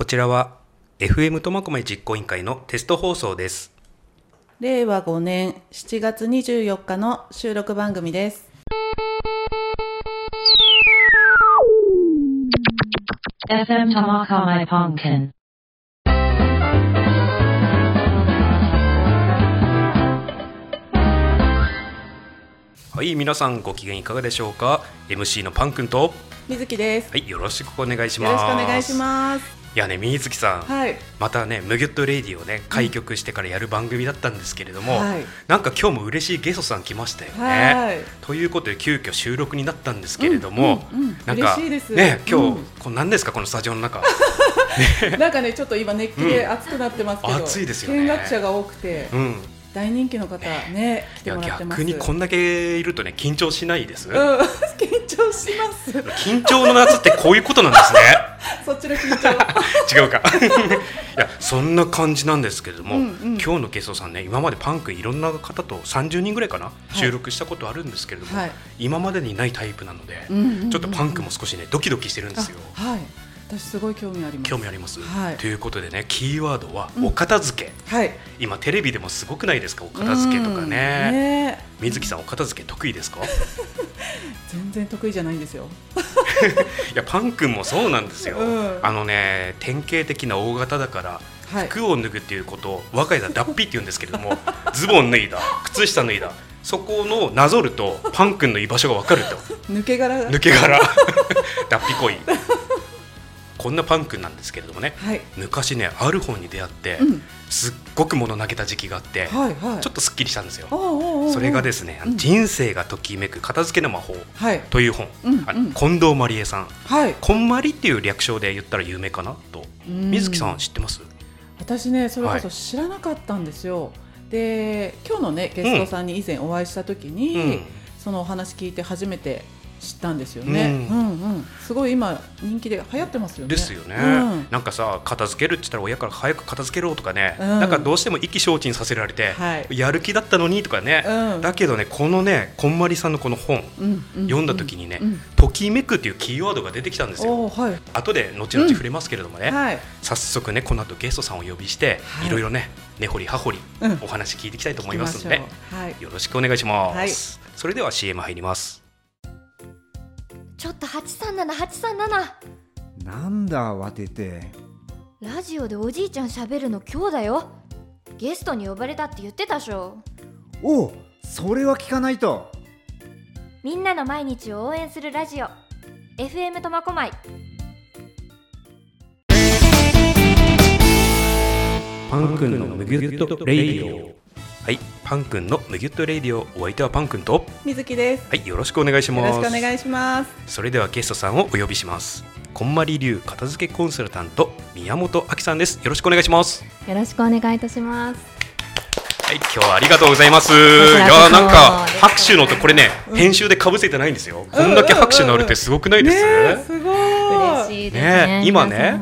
こちらは FM 苫小牧実行委員会のテスト放送です令和5年7月24日の収録番組です。FM Tomakomai Ponkin. はい皆さんご機嫌いかがでしょうか？MC のパン君とは水木です。いよろしくお願いしよますろしくお願いします。いやね水木さん、はい。またね「ムギュットレディ」をね開局してからやる番組だったんですけれども、はい。なんか今日も嬉しいゲストさん来ましたよね。はい。ということで急遽収録になったんですけれども、うんうんうん。なんか嬉しいです。ね今日、うん。これ何ですかこのスタジオの中。なんかねちょっと今熱気で熱くなってますけど、うん暑いですよね。見学者が多くて、うん大人気の方ね来いやてもらってます。逆にこんだけいるとね緊張しないです、うん 緊張します。緊張の夏ってこういうことなんですね そっちの緊張。違うかいやそんな感じなんですけれども、うんうん今日のゲストさんね今までパンクいろんな方と30人ぐらいかな、い収録したことあるんですけれども、はい今までにないタイプなので、うんうんうんうんちょっとパンクも少しねドキドキしてるんですよ。あはい。私すごい興味あります。興味あります、はい。ということでねキーワードはお片付け、はい。今テレビでもすごくないですか？お片付けとかうん。ね。ね水木さんお片付け得意ですか？全然得意じゃないんですよ。いやパン君もそうなんですよ、うん。あのね典型的な大型だからはい。服を脱ぐっていうことを我が家では脱皮って言うんですけれども ズボン脱いだ靴下脱いだそこのなぞるとパン君の居場所が分かると。抜け殻。が。抜け殻。脱皮行為こんなパン君なんですけれどもねはい。昔ねある本に出会って、うん。すっごく物投げた時期があって、はいはい。ちょっとすっきりしたんですよ。それがですね、うん。人生がときめく片付けの魔法はい。という本、うんあのうん近藤まりえさん。はい。こんまりっていう略称で言ったら有名かなと。水木さん知ってます？私ねそれこそはい。知らなかったんですよ、で今日のねゲストさんに以前お会いした時に、うん。そのお話聞いて初めて知ったんですよね、ううんん、うん。すごい今人気で流行ってますよね。ですよね、うん。なんかさ片付けるって言ったら親から早く片付けろとかね、うん。なんかどうしても意気消沈させられて、はい。やる気だったのにとかね、うん。だけどねこのねこんまりさんのこの本、読んだ時にね、うん。ときめくっていうキーワードが出てきたんですよ。はい。後で後々触れますけれどもね、はい。早速ねこの後ゲストさんをお呼びして、はい。いろいろね根掘り葉掘り、うん。お話聞いていきたいと思いますのでよろしくお願いします、はい。それでは CM 入りますちょっと837837なんだ慌てて。ラジオでおじいちゃん喋るの今日だよ。ゲストに呼ばれたって言ってたでしょ。おうそれは聞かないと。みんなの毎日を応援するラジオ。FM 苫小牧。パン君のムギュッと Radio。はいパン君のムギュッとレイディオお相手はパン君と。水木です。はいよろしくお願いします。よろしくお願いします。それではゲストさんをお呼びします。こんまり流片付けコンサルタント宮本亜紀さんです。よろしくお願いします。よろしくお願いいたします。はい今日はありがとうございます。いやーなんかです拍手の音これね編集で被せてないんですよ。こんだけ拍手のあるってすごくないです？すごい。嬉しいですね。ね今ね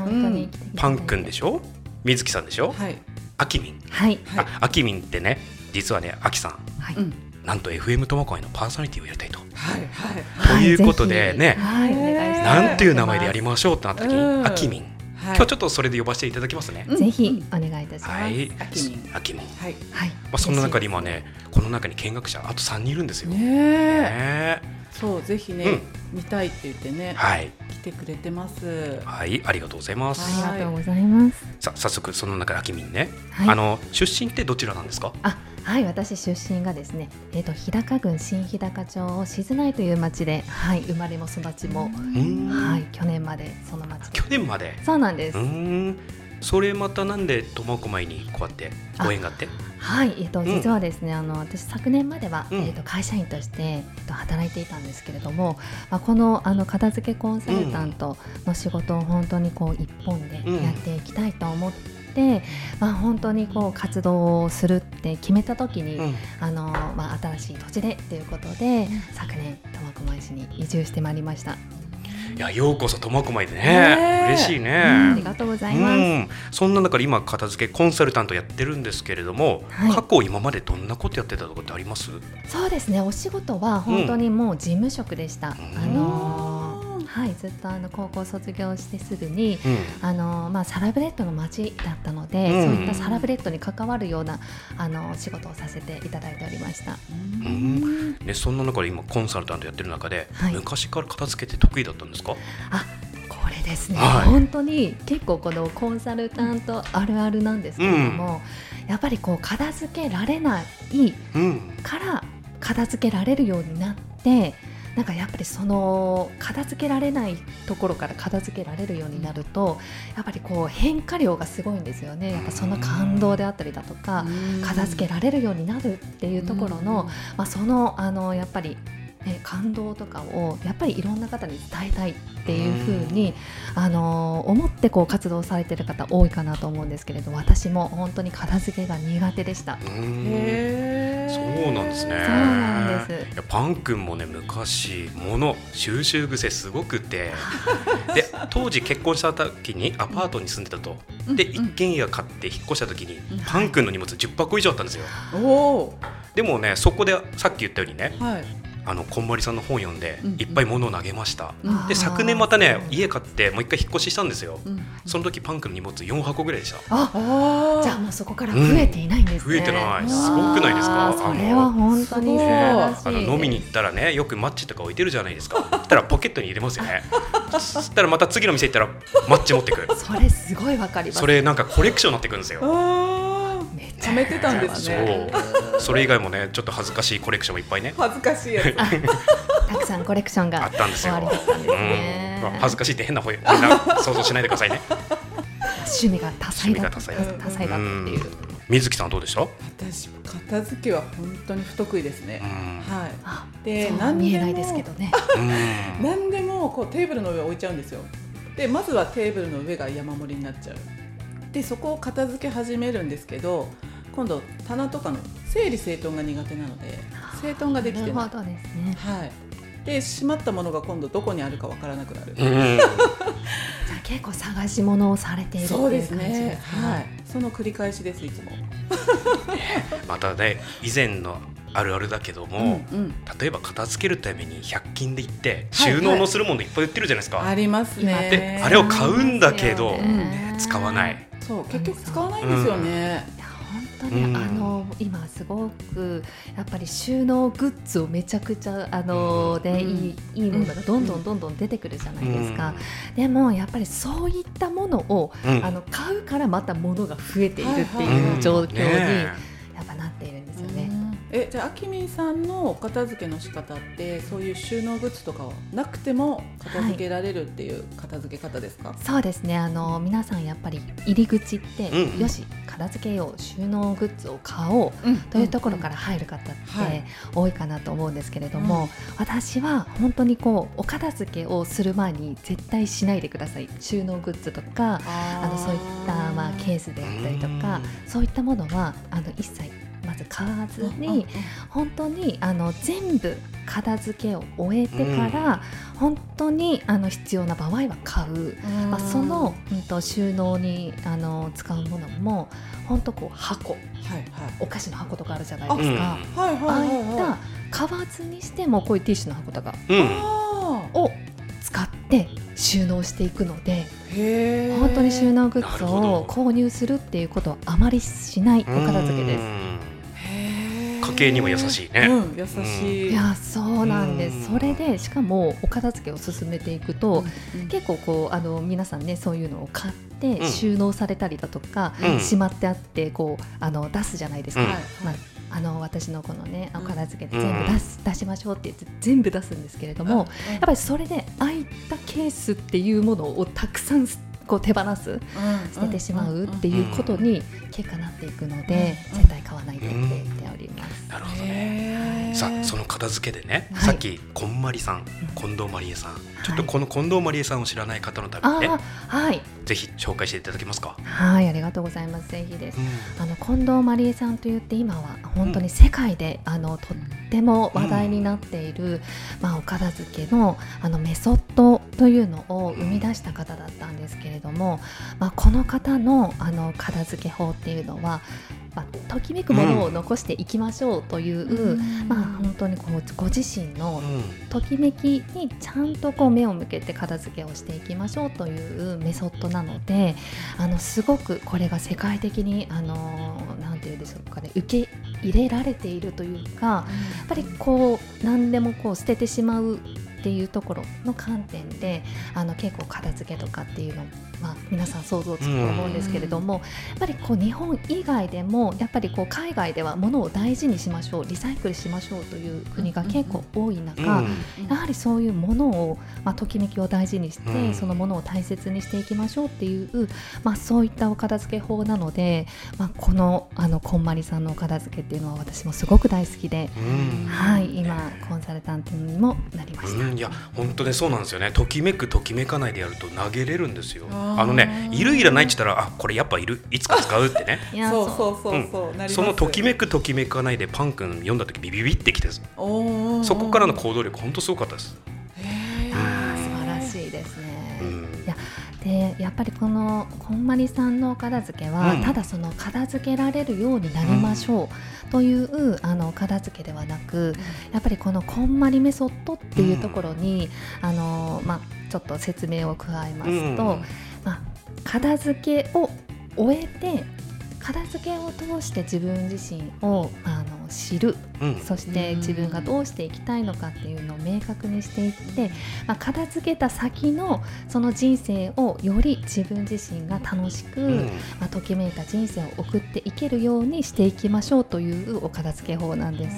パン君でしょ？水木さんでしょ？はい。あきみん。はい。はい。ああきみんってね実はねあきさんはい。うん。なんと FM 苫小牧のパーソナリティをやりたいと。はいはい。ということでね。はい。なんていう名前でやりましょうってなった時うん。にあきみんはい。今日ちょっとそれで呼ばせていただきますね。ぜひお願いいたします。ははい。いあきみんあきみんまはい。あそんな中に今ねこの中に見学者あと3人いるんですよ。ねえ。ねそうぜひね、見たいって言ってね、はい来てくれてます。はいありがとうございます。ありがとうございます。さ早速その中であきみんね。はい。あの出身ってどちらなんですか？あ、はい、私出身がですね、えっ、と日高郡新日高町静内という町で、はい、生まれも育ちも、はい、去年までその町で去。年まで？そうなんです。うー。んそれまたなんで苫小牧にこうやってご縁があって？はい、えっと、ん。実はですね、あの私昨年までは、うん。えっと会社員として、えっと、働いていたんですけれども、まあ、このあの片付けコンサルタントの仕事を本当にこう一本でうん。やっていきたいと思って、まあ、本当にこう活動をするって決めた時に、うん。あのまあ、新しい土地でということで、昨年苫小牧市に移住してまいりました。いやようこそ苫小牧でね嬉しいね。ありがとうございます。うん、そんな中で今片付けコンサルタントやってるんですけれども、はい。過去今までどんなことやってたとかってあります？そうですね。お仕事は本当にもう事務職でした。あのーはい、ずっとあの高校卒業してすぐにうん。あの、まあ、サラブレッドの街だったので、うん。そういったサラブレッドに関わるようなあの仕事をさせていただいておりました。うん。ね、そんな中で今コンサルタントやってる中で、はい。昔から片付けって得意だったんですか？あこれですね、はい。本当に結構このコンサルタントあるあるなんですけれども、やっぱりこう片付けられないうん。から片付けられるようになってなんかやっぱりその片付けられないところから片付けられるようになるとやっぱりこう変化量がすごいんですよね。やっぱその感動であったりだとか片付けられるようになるっていうところの、まあ、そのあのやっぱり、ね、感動とかをやっぱりいろんな方に伝えたいっていうふうにあの思ってこう活動されてる方多いかなと思うんですけれど私も本当に片付けが苦手でした。うん。へー。そうなんですね。そうなんです。いやパン君もね昔物収集癖すごくて。で当時結婚した時にアパートに住んでたと、でうん。一軒家買って引っ越した時に、ん。パン君の荷物10箱以上あったんですよ。おおでもねそこでさっき言ったようにねはいあのこんまりさんの本読んで、うんいっぱい物を投げました、うん。で昨年またね家買ってもう一回引っ越ししたんですよ、うん。その時パン君の荷物4箱ぐらいでした。ああじゃあもうそこから増えていないんですね。増えてない。うんすごくないですか？それは本当に素晴らしい。あの飲みに行ったらねよくマッチとか置いてるじゃないですか。そしたらポケットに入れますよね。そしたらまた次の店行ったらマッチ持ってくそれすごいわかります。それなんかコレクションになってくるんですよ。貯めてたんですそねうそれ以外もねちょっと恥ずかしいコレクションもいっぱいね。恥ずかしいやつ。たくさんコレクションがあったんですよ。終わりだったんですね。うん。まあ恥ずかしいって変な方みんな想像しないでくださいね。趣味が多彩だった趣味が多彩。だったっていう。水木さんはどうでした？私片付けは本当に不得意ですね。うん。はい。あでそう何でも見えないですけどね。うん。何でもこうテーブルの上置いちゃうんですよ。でまずはテーブルの上が山盛りになっちゃう。でそこを片付け始めるんですけど今度棚とかの整理整頓が苦手なので整頓ができてない。なるほどですね。はい。でしまったものが今度どこにあるかわからなくなる、うん。じゃあ結構探し物をされているそうです感じですね。ねはい。その繰り返しですいつも。またね以前のあるあるだけども、うんうん。例えば片付けるために100均で行ってはい収納のするものいっぱい売ってるじゃないですか、ありますね。であれを買うんだけど、ね。使わない。そう結局使わないんですよね、いや本当に、うん。あの今すごくやっぱり収納グッズをめちゃくちゃあの、でうん。いいいいものがどんどんどんどん出てくるじゃないですか、でもやっぱりそういったものを、うん。あの買うからまた物が増えているっていう状況にねえじゃああきみんさんのお片付けの仕方ってそういう収納グッズとかはなくても片付けられるっていう片付け方ですか、そうですね。あの皆さんやっぱり入り口って、うん。よし片付けよう収納グッズを買おうというところから入る方ってはい。多いかなと思うんですけれども、私は本当にこうお片付けをする前に絶対しないでください。収納グッズとかああのそういったまあケースであったりとかそういったものはあの一切まず買わずに本当にあの全部片付けを終えてから、本当にあの必要な場合は買う。まあ、その、うん、と収納にあの使うものも本当こう箱。はいはい。お菓子の箱とかあるじゃないですか、はいはいあいった買わずにしてもこういうティッシュの箱とかうん。うんあを使って収納していくので本当に収納グッズを購入するっていうことはあまりしないお片付けです。家計にも優しいね。うん。優しい、いやそうなんです、うん。それでしかもお片付けを進めていくと、うん。結構こうあの皆さんねそういうのを買ってうん。収納されたりだとか、うん。しまってあってこうあの出すじゃないですか、まあ、あの私のこのねうん。お片付けで全部出す、出しましょうって言って全部出すんですけれども、うん。やっぱりそれで空いたケースっていうものをたくさんこう手放す捨ててしまうっていうことに結果なっていくので、うん絶対買わないでって言っております。なるほどね。さあその片付けでね、はい。さっきこんまりさん近藤まりえさんちょっとこの近藤まりえさんを知らない方のためにね、はい。ぜひ紹介していただけますか、はいありがとうございます。ぜひです。うん。あの近藤まりえさんといって今は本当に世界で、あのとっても話題になっている、まあ、お片付けのあのメソッドというのを生み出した方だったんですけれども、まあ、この方のあの片付け法っていうのはぱときめくものを残していきましょうという、まあ本当にこうご自身のうん。ときめきにちゃんとこう目を向けて片付けをしていきましょうというメソッドなのであのすごくこれが世界的にあのなんていうんでしょうかね受け入れられているというかやっぱりこう何でもこう捨ててしまうっていうところの観点であの結構片付けとかっていうのまあ、皆さん想像つくと思うんですけれども、やっぱりこう日本以外でもやっぱりこう海外では物を大事にしましょうリサイクルしましょうという国が結構多い中、うん。やはりそういうものを、まあ、ときめきを大事にして、うん。そのものを大切にしていきましょうっていう、まあ、そういったお片付け法なので、まあ、このあのこんまりさんのお片付けっていうのは私もすごく大好きで、うん。はい、今コンサルタントにもなりました。うん、いや本当にそうなんですよね。ときめくときめかないでやると投げれるんですよあのねいるいらないって言ったらあこれやっぱいる。いつか使うってね。いやそうそう。そうそう、なります。そのときめくときめかないでパン君読んだ時ビビビってきておー。そこからの行動力本当すごかったです、へー。あー素晴らしいですね。うん。いやでやっぱりこのこんまりさんのお片付けは、うん。ただその片付けられるようになりましょう。という、あの片付けではなくやっぱりこのこんまりメソッドっていうところに、あのまあ、ちょっと説明を加えますと、うんまあ、片付けを終えて片付けを通して自分自身をあの知る。うん。そして自分がどうしていきたいのかっていうのを明確にしていって、まあ、片付けた先のその人生をより自分自身が楽しく、うん。まあ、ときめいた人生を送っていけるようにしていきましょうというお片付け法なんです。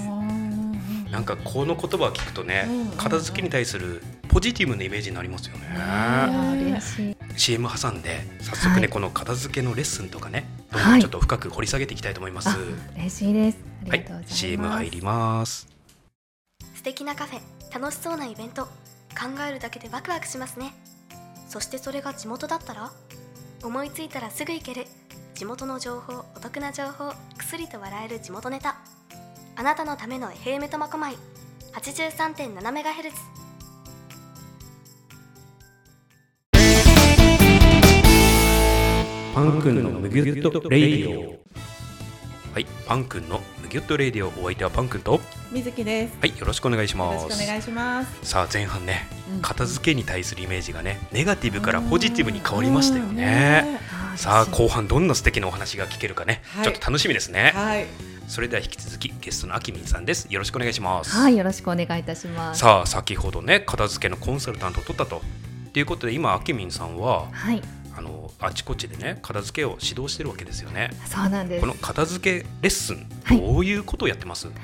なんかこの言葉を聞くとね片付けに対するポジティブなイメージになりますよね。あー嬉しい。CM 挟んで早速ね、はい。この片付けのレッスンとかねどんどはい。んちょっと深く掘り下げていきたいと思います、あ嬉しいです。あはいりがとうございます。CM 入ります。素敵なカフェ楽しそうなイベント。考えるだけでワクワクしますね。そしてそれが地元だったら？思いついたらすぐ行ける。地元の情報お得な情報くすりと笑える地元ネタあなたのための FM 苫小牧 83.7MHz パン君のむぎゅっと Radio。はいパン君のむぎゅっとレイディオお相手はパン君と。水木です。はいよろしくお願いします。よろしくお願いします。さあ前半ねうん。片付けに対するイメージがねネガティブからポジティブに変わりましたよねさあ後半どんな素敵なお話が聞けるかね、はい。ちょっと楽しみですね。はい。それでは引き続きゲストのあきみんさんです。よろしくお願いします。はい、よろしくお願いいたします。さあ先ほどね片付けのコンサルタントを取ったと。ということで今あきみんさんははい、あのあちこちでね片付けを指導してるわけですよね。そうなんです。こ。の片付けレッスン、はい。どういうことをやってます？はい、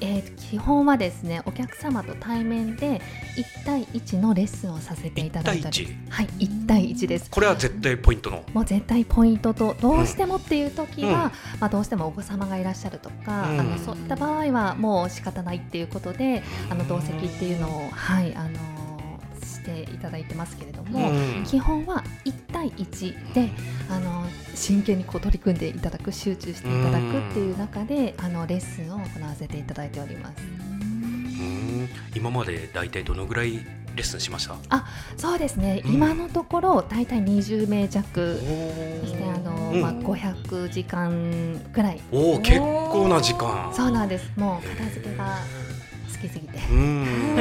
えー、基本はですね、お客様と対面で1対1のレッスンをさせていただいたりはい、1対1です。これは絶対ポイントの？もう絶対ポイントとどうしてもっていう時は、まあどうしてもお子様がいらっしゃるとか、うん。あのそういった場合はもう仕方ないっていうことで、あの同席っていうのをはいあのしていただいてますけれども、うん。基本は1対1であの真剣にこう取り組んでいただく集中していただくっていう中であのレッスンを行わせていただいております。うん。今まで大体どのぐらいレッスンしました？そうですね、うん。今のところ大体20名弱そしてあの、うん。まあ、500時間くらい。おお結構な時間。そうなんです。もう片付けが好きすぎて。うん。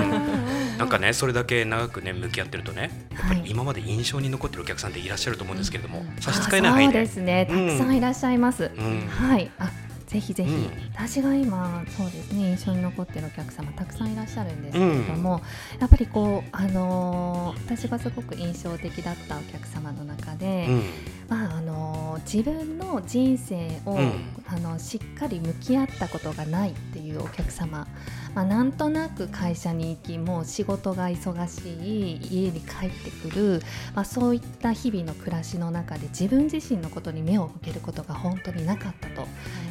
なんかねそれだけ長くね向き合ってるとねやっぱりはい。今まで印象に残ってるお客さんっていらっしゃると思うんですけれども、うん。差し支えない範囲で。あそうですね。たくさんいらっしゃいます、うん。はい。あぜひぜひ、うん。私が今そうですね印象に残ってるお客様たくさんいらっしゃるんですけれども、やっぱりこうあのー私がすごく印象的だったお客様の中で、うん。まああのー自分の人生を、うん。あのしっかり向き合ったことがないっていうお客様、まあ、なんとなく会社に行きもう仕事が忙しい家に帰ってくる、まあ、そういった日々の暮らしの中で自分自身のことに目を向けることが本当になかったと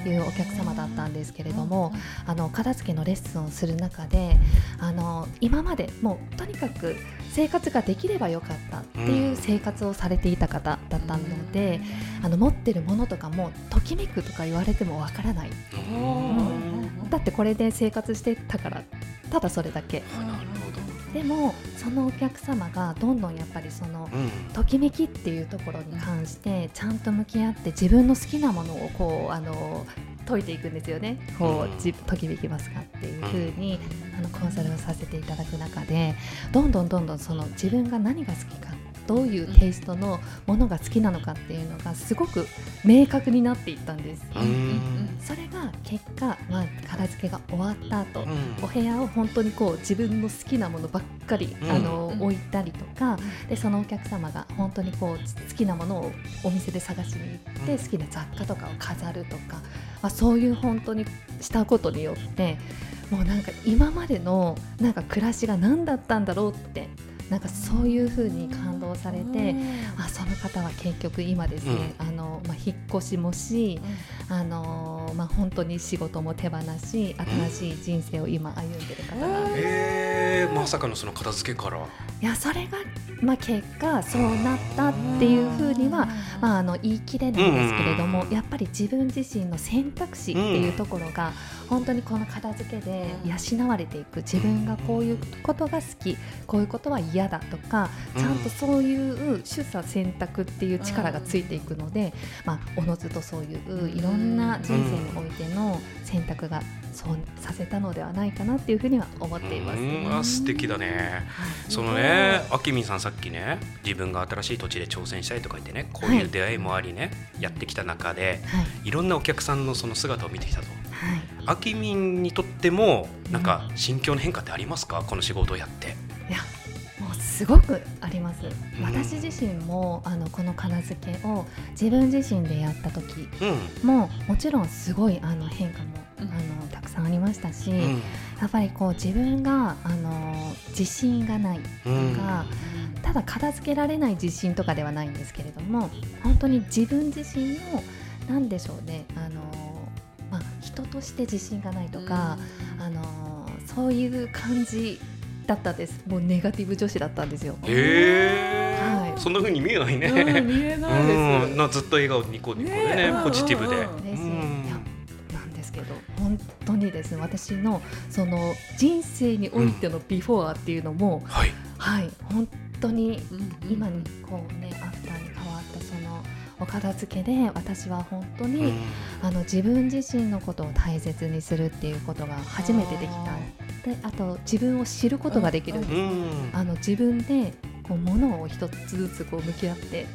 いうお客様だったんですけれども、あの片付けのレッスンをする中であの今までもうとにかく生活ができればよかったっていう生活をされていた方だったので、あの持ってるものとかもときめくとか言われてもわからない。うんだってこれで生活してたからただそれだけ。でもそのお客様がどんどんやっぱりそのうん。ときめきっていうところに関してちゃんと向き合って自分の好きなものをこうあの解いていくんですよね。こうんうじときめきますかっていうふうにあのコンサルをさせていただく中でどんどんどんどんその自分が何が好きかどういうテイストのものが好きなのかっていうのがすごく明確になっていったんです。うんそれが結果、まあ、片付けが終わった後、うん。お部屋を本当にこう自分の好きなものばっかり、うん。あのうん。置いたりとか、でそのお客様が本当にこう好きなものをお店で探しに行って、うん。好きな雑貨とかを飾るとか、まあ、そういう本当にしたことによってもうなんか今までのなんか暮らしが何だったんだろうってなんかそういう風に感動されて。あその方は結局今ですね、あのまあ、引っ越しもし、あのまあ、本当に仕事も手放し新しい人生を今歩んでる方なんです、えー、まさかのその片付けから。いやそれが、まあ、結果そうなったっていうふうには、まあ、あの言い切れないんですけれども、うんやっぱり自分自身の選択肢っていうところが、本当にこの片付けで養われていく自分がこういうことが好きこういうことは嫌だとかちゃんとそういう取捨選択っていう力がついていくので、まあ、おのずとそういういろんな人生においての選択がそうさせたのではないかなっていうふうには思っています。うん。あ素敵だね。そのねあきみんさんさっきね自分が新しい土地で挑戦したいとか言ってねこういう出会いもありね、やってきた中ではい。いろんなお客さんのその姿を見てきたと。はい。あきみんにとってもなんか心境の変化ってありますか？この仕事をやってすごくあります、ん。私自身もあのこの片付けを自分自身でやった時うん。ももちろんすごいあの変化も、うん。あのたくさんありましたし、うん。やっぱりこう自分があの自信がないとうん。か、ただ片付けられない自信とかではないんですけれども本当に自分自身の何でしょうねあの、まあ、人として自信がないとか、あのそういう感じだったです。もうネガティブ女子だったんですよ。へえ、はい。そんな風に見えないね、うん見えないです。うんなずっと笑顔ニコニコでねね。うんポジティブで、うん。ですうん。いやなんですけど本当にですね私のその人生においてのビフォーっていうのも、はい。はい。本当にうん。今にこうねアフターに変わったそのお片付けで私は本当に、うん。あの自分自身のことを大切にするっていうことが初めてできたであと自分を知ることができるんです、うん。あの自分でこう物を一つずつこう向き合って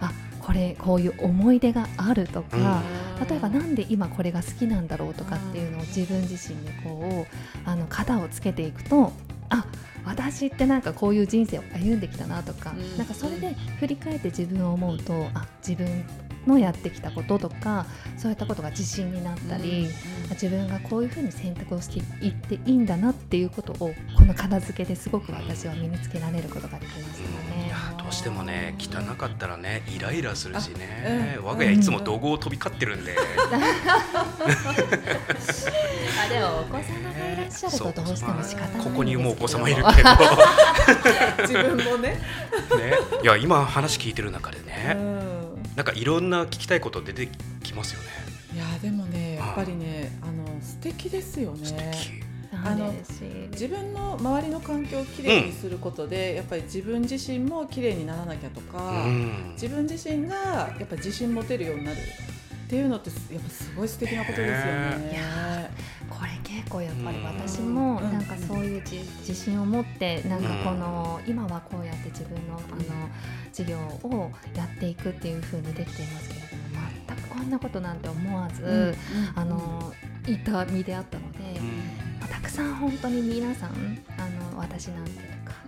あこれこういう思い出があるとか、例えばなんで今これが好きなんだろうとかっていうのを自分自身でこうあの型をつけていくとあ私ってなんかこういう人生を歩んできたなとか、うん。なんかそれで振り返って自分を思うとあ自分のやってきたこととかそういったことが自信になったり、自分がこういうふうに選択をしていっていいんだなっていうことをこの片付けですごく私は身につけられることができましたね。いやどうしてもね汚かったらねイライラするしね、うん。我が家いつも怒号飛び交ってるんで、あでもお子様がいらっしゃるとどうしても仕方ないんですけど。ここにもうお子様いるけど。ね 自分もね。いや今話聞いてる中でうね、んなんかいろんな聞きたいこと出てきますよね。いやでもねやっぱりねあの素敵ですよ素ね敵あの自分の周りの環境をきれいにすることで、やっぱり自分自身もきれいにならなきゃとか、うん。自分自身がやっぱ自信持てるようになるっていうのってやっぱすごい素敵なことですよね。これ結構やっぱり私もうん。なんかそういう自自信を持ってなんかこの今はこうやって自分のあの事業をやっていくっていう風にできていますけれども全くこんなことなんて思わず、うん。あのいた身であったので、まあたくさん本当に皆さんあの私なんて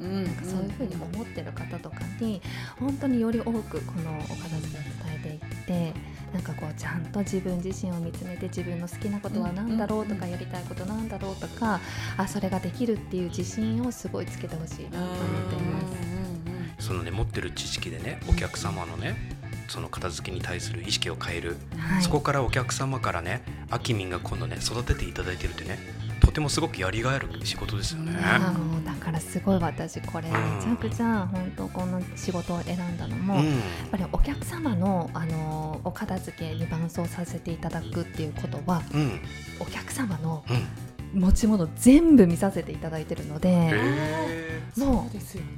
なんかそういうふうに思ってる方とかに本当により多くこのお片付けを伝えていってなんかこうちゃんと自分自身を見つめて自分の好きなことは何だろうとかやりたいことなんだろうとかあそれができるっていう自信をすごいつけてほしいなと思っています。そのね持ってる知識でねお客様のねその片付けに対する意識を変える、はい。そこからお客様からねあきみんが今度ね育てていただいてるってねとてもすごくやりがいある仕事ですよね。うだからすごい私これめちゃくちゃ本当この仕事を選んだのも、うん。やっぱりお客様のあのお片付けに伴走させていただくっていうことはうん。お客様のうん持ち物全部見させていただいてるので、へもそうですよね。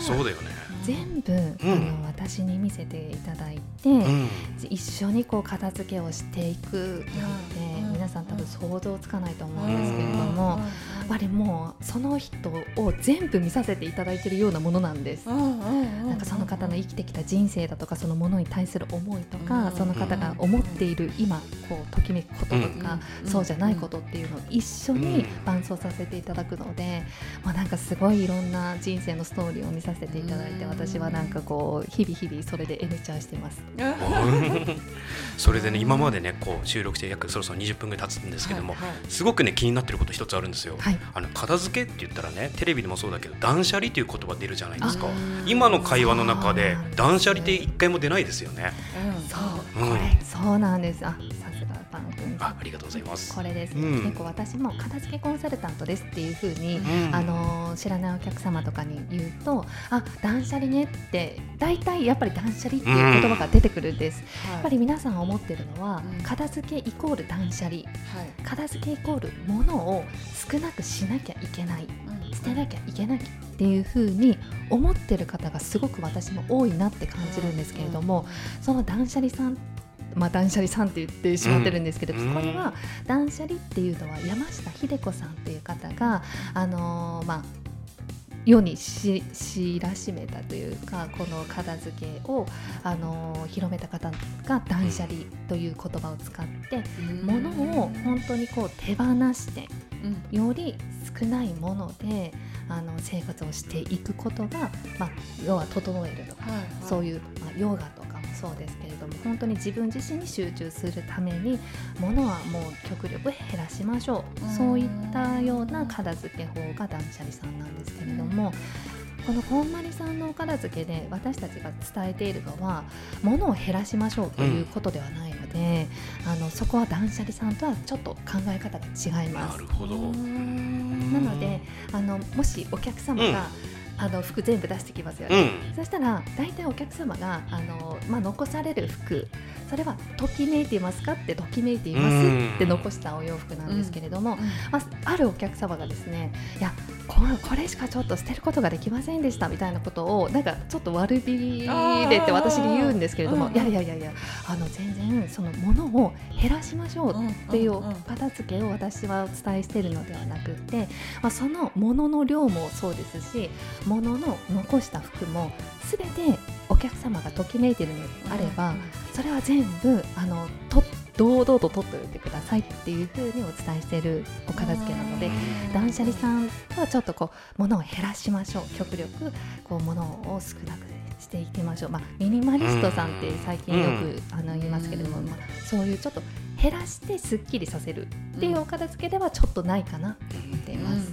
そうーそうだよね。全部、うん。あの私に見せていただいて、うん。一緒にこう片付けをしていくなんて、うん。皆さん多分想像つかないと思うんですけれども、やっぱりもうその人を全部見させていただいているようなものなんです。なんかその方の生きてきた人生だとかそのものに対する思いとか、うんその方が思っている今こうときめくこととか、うんそうじゃないことっていうのを一緒に伴走させていただくので、まあ、なんかすごいいろんな人生のストーリーを見させていただいて、うん私はなんかこう日々日々それでエネチャーしてます。それでね今までねこう収録して約そろそろ20分ぐらい経つんですけども、すごくね気になってること一つあるんですよ。はい。あの片付けって言ったらねテレビでもそうだけど断捨離という言葉出るじゃないですか。あ今の会話の中で断捨離って一回も出ないですよね。そう、うん。これそうなんです。あパン君あありがとうございます。これですね、うん。結構私も片付けコンサルタントですっていうふうに、うん。あのー知らないお客様とかに言うとあ断捨離ねって大体やっぱり断捨離っていう言葉が出てくるんです、やっぱり皆さん思ってるのは、うん。片付けイコール断捨離。はい。片付けイコール物を少なくしなきゃいけない。捨てなきゃいけないっていうふうに思ってる方がすごく私も多いなって感じるんですけれども、その断捨離さんまあ、断捨離さんって言ってしまってるんですけど、うん。これは断捨離っていうのは山下秀子さんっていう方が、あのーまあ、世にし知らしめたというかこの片付けを、あのー広めた方が断捨離という言葉を使って、物を本当にこう手放してより少ないものであの生活をしていくことが、まあ、要は整えるとか、そういう、まあ、ヨガとかもそうですけれども本当に自分自身に集中するために物はもう極力減らしましょう、うんそういったような片付け法が断捨離さんなんですけれども。このこんまりさんのお片付けで私たちが伝えているのは物を減らしましょうということではないので、あのそこは断捨離さんとはちょっと考え方が違いますなる。ほどなのであのもしお客様が、あの服全部出してきますよね、うん。そしたら大体お客様があの、まあ、残される服それはときめいていますかってときめいていますうん。って残したお洋服なんですけれども、まあ、あるお客様がですねいやこれこれしかちょっと捨てることができませんでしたみたいなことをなんかちょっと悪びれて私に言うんですけれどもいやいやいやいやあの全然その物を減らしましょうっていう片付けを私はお伝えしているのではなくて、まあ、その物の量もそうですし物の残した服も全てお客様がときめいているのであれば、それは全部あのと堂々と取っておいてくださいっていうふうにお伝えしているお片付けなので断捨離さんとはちょっとこう物を減らしましょう。極力こう物を少なくしていきましょう、まあ、ミニマリストさんって最近よくあの言いますけれども、まあ、そういうちょっと減らしてすっきりさせるっていうお片付けではちょっとないかなと思っています。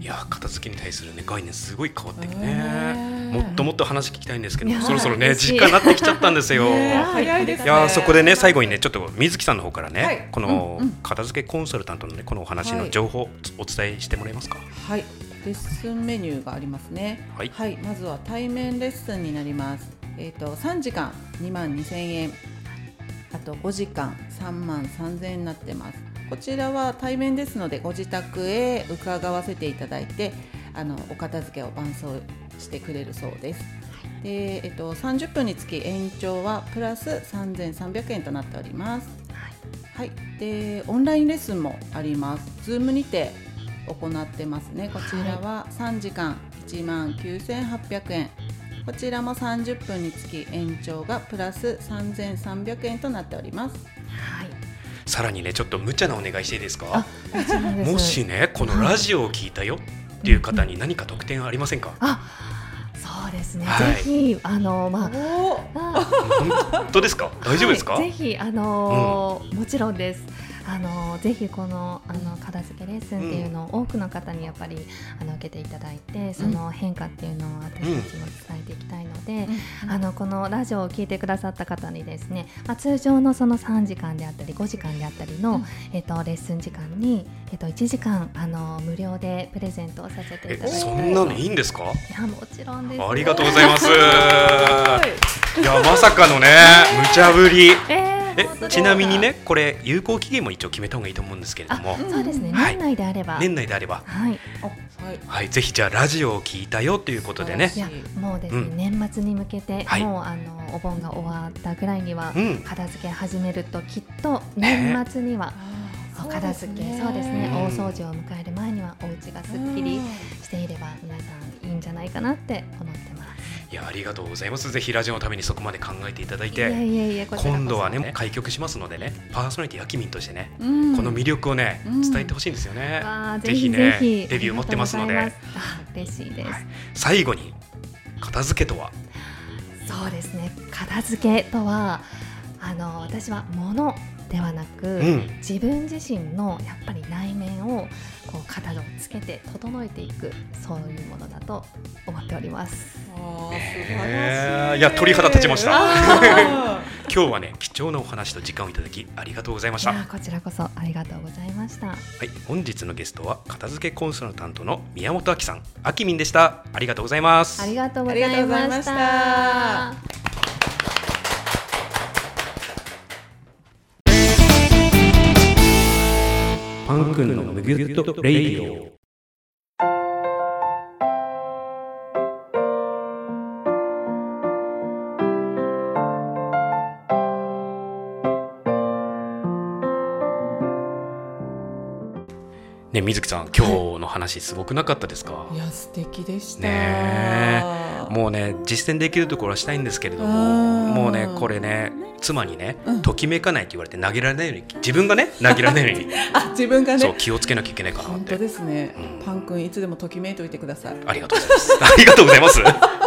いや片付けに対するね概念すごい変わってきてね。ねもっともっと話聞きたいんですけどそろそろね嬉しい時間になってきちゃったんですよ。ねいやーそこでね最後にねちょっと水木さんの方からね、はいこの片付けコンサルタントのねこのお話はいの情報お伝えしてもらえますか？はい、レッスンメニューがありますね。はいまずは対面レッスンになります。えっ、と3時間2万2千円、あと5時間3万3千円になってます。こちらは対面ですのでご自宅へ伺わせていただいて、あのお片付けを伴走してくれるそうです。で、えっ、と30分につき延長はプラス3300円となっております。はい、でオンラインレッスンもあります。ズームにて行ってますね。こちらは3時間1万9800円。こちらも30分につき延長がプラス3300円となっております。はいさらにねちょっと無茶なお願いしていいですか？あ。もちろんですもしねこのラジオを聞いたよっていう方に何か特典ありませんか？あそうですね、はいぜひあのまあ本当ですか？大丈夫ですか？はいぜひあのーもちろんです。あのーぜひこのあの片付けレッスンっていうのを多くの方にやっぱりあの受けていただいてその変化っていうのを私たちも伝えていきたいので、あのこのラジオを聞いてくださった方にですね、まあ、通常のその3時間であったり5時間であったりの、うんえっとレッスン時間に、えっと1時間あの無料でプレゼントをさせていえただいそんなのいいんですか？いやもちろんです。ありがとうございます。はいいやまさかのね無茶ぶり。えーえちなみにねこれ有効期限も一応決めた方がいいと思うんですけれども。そうですね、はい年内であれば、年内であれば。はい、あはい。はいぜひじゃあラジオを聞いたよということでね。いやもうですね、うん。年末に向けて、はい。もうあのお盆が終わったぐらいには、うん。片付け始めるときっと年末には、お片付けそうですね、うん大掃除を迎える前にはお家がすっきりしていれば皆さんいいんじゃないかなって思ってます。いやありがとうございます。ぜひラジオのためにそこまで考えていただいいやていやいやこちらこそ。今度はね開局しますのでねパーソナリティあきみんとしてねうん。この魅力をねうん。伝えてほしいんですよね。ぜひねぜひレビュー持ってますので。嬉しいです、はい。最後に片付けとは？そうですね。片付けとはあの私は物ではなく、うん自分自身のやっぱり内面をこう肩をつけて整えていくそういうものだと思っております。あー素晴えーらしいいや鳥肌立ちましたあ 今日はね貴重なお話と時間をいただきありがとうございましたこちらこそありがとうございました。はい、本日のゲストは片付けコンサルタントの宮本亜紀さん、あきみんでした。ありがとうございます。ありがとうございありがとうございました。パン君のむぎゅっとレイディオ。ね、水木さん、今日の話すごくなかったですか？い。や素敵でした。ねもうね実践できるところはしたいんですけれどもうん。もうねこれね妻にね、うん。ときめかないって言われて投げられないように自分がね投げられないように。あ自分がね。そう気をつけなきゃいけないかなっ本当てですね、うん。パン君いつでもときめいといてください。ありがとうございます。ありがとうございます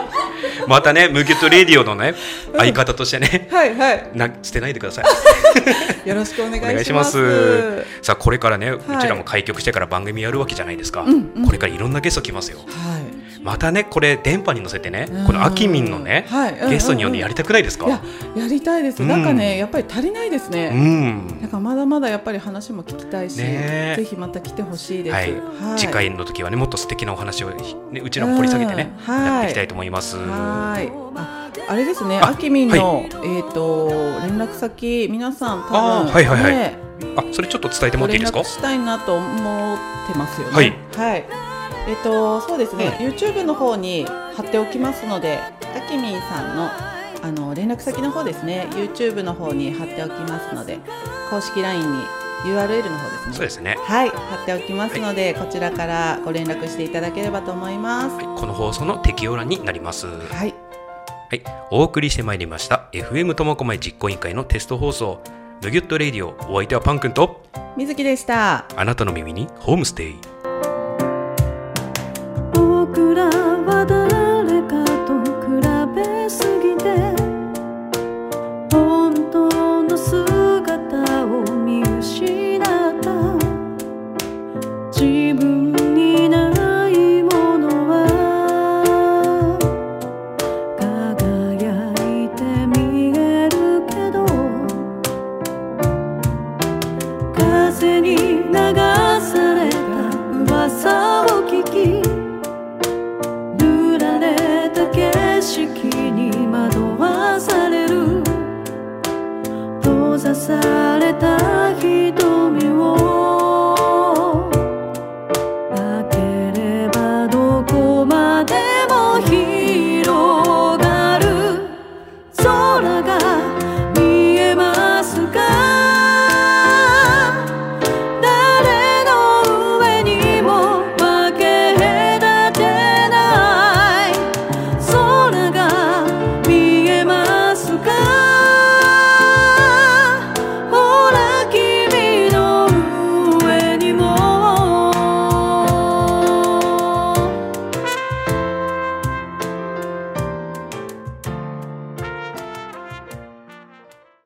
またねムギュットレディオのね相方としてねはいはい。な捨てないでください。よろしくお願いしま。ます。すさあこれからね、い。うちらも開局してから番組やるわけじゃないですか、これからいろんなゲスト来ますよ。はい。またねこれ電波に乗せてねうんこのあきみんのね、はいゲストに呼んでやりたくないですか？いややりたいです。うんなんかねやっぱり足りないですうね。んなんかまだまだやっぱり話も聞きたいし、ぜひまた来てほしいです。はい、次回の時はねもっと素敵なお話を、ね、うちらも掘り下げてね、やっていきたいと思います。はい。あ、あれですね。ああきみんの、えっ、と連絡先皆さん多分あーはいはいはいねあそれちょっと伝えてもらっていいですか？ご連絡したいなと思ってますよね。はい。はい。えっ、とそうですね、YouTube の方に貼っておきますので、あきみんさんのあの連絡先の方ですね、YouTube の方に貼っておきますので、公式 LINE に URL の方ですね。そうですね、はい、貼っておきますので、こちらからご連絡していただければと思います。はい、この放送の適用欄になります。ははい。い、お送りしてまいりました FM 苫小牧実行委員会のテスト放送「ムギュットレイディオ」お相手はパン君とみずきでした。あなたの耳にホームステイ。噂を聞き塗られた景色に惑わされる。